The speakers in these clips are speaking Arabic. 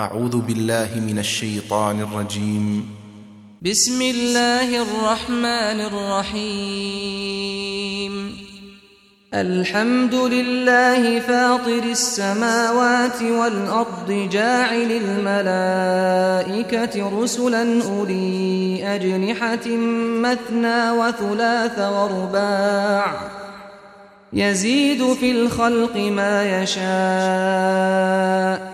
أعوذ بالله من الشيطان الرجيم. بسم الله الرحمن الرحيم. الحمد لله فاطر السماوات والأرض جاعل الملائكة رسلا أولي أجنحة مثنى وثلاث ورباع. يزيد في الخلق ما يشاء.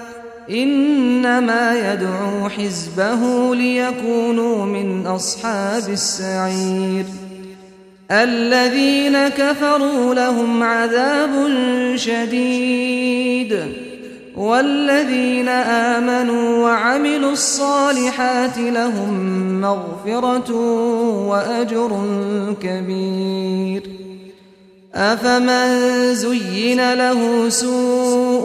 إنما يدعو حزبه ليكونوا من أصحاب السعير. الذين كفروا لهم عذاب شديد. والذين آمنوا وعملوا الصالحات لهم مغفرة وأجر كبير. أفمن زين له سوء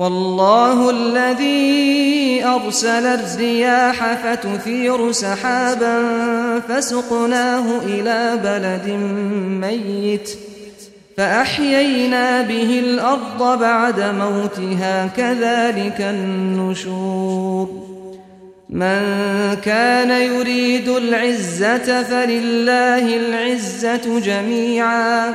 والله الذي أرسل الرياح فتثير سحابا فسقناه إلى بلد ميت فأحيينا به الأرض بعد موتها كذلك النشور من كان يريد العزة فلله العزة جميعاً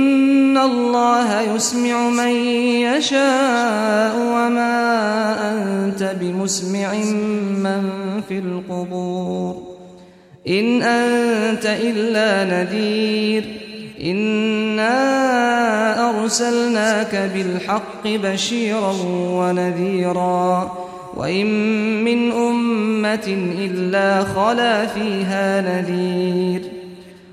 الله يسمع من يشاء وما أنت بمسمع من في القبور. إن أنت إلا نذير. إنا أرسلناك بالحق بشيرا ونذيرا. وإن من أمة إلا خلا فيها نذير.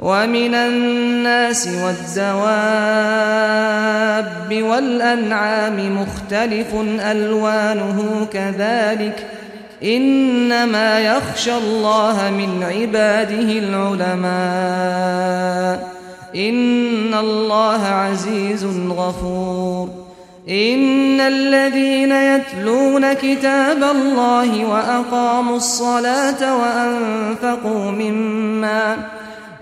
ومن الناس والدواب والأنعام مختلف ألوانه كذلك ۖ إنما يخشى الله من عباده العلماء إن الله عزيز غفور إن الذين يتلون كتاب الله وأقاموا الصلاة وأنفقوا مما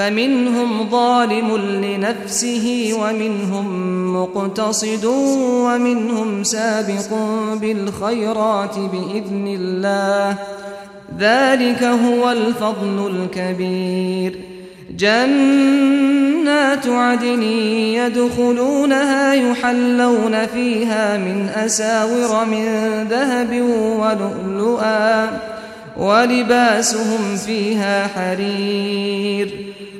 فمنهم ظالم لنفسه ومنهم مقتصد ومنهم سابق بالخيرات بإذن الله. ذلك هو الفضل الكبير. جنات عدن يدخلونها يحلون فيها من أساور من ذهب ولؤلؤا ولباسهم فيها حرير.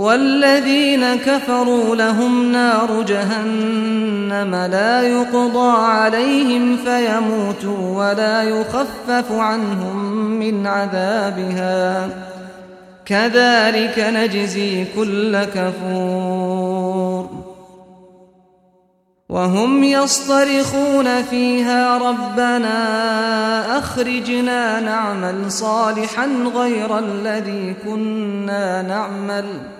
والذين كفروا لهم نار جهنم لا يقضى عليهم فيموتوا ولا يخفف عنهم من عذابها. كذلك نجزي كل كفور. وهم يصطرخون فيها ربنا أخرجنا نعمل صالحا غير الذي كنا نعمل.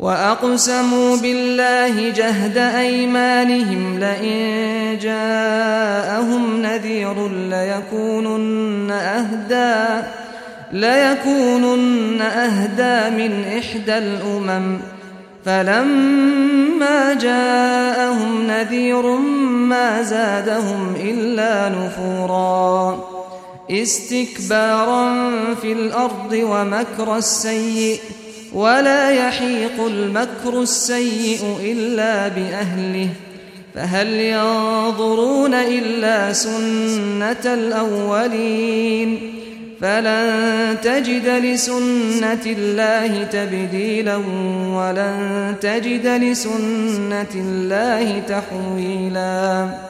وأقسموا بالله جهد أيمانهم لئن جاءهم نذير ليكونن أهدى ليكونن أهدى من إحدى الأمم فلما جاءهم نذير ما زادهم إلا نفورا استكبارا في الأرض ومكر السيئ ولا يحيق المكر السيء إلا بأهله فهل ينظرون إلا سنة الأولين؟ فلن تجد لسنة الله تبديلا ولن تجد لسنة الله تحويلاً.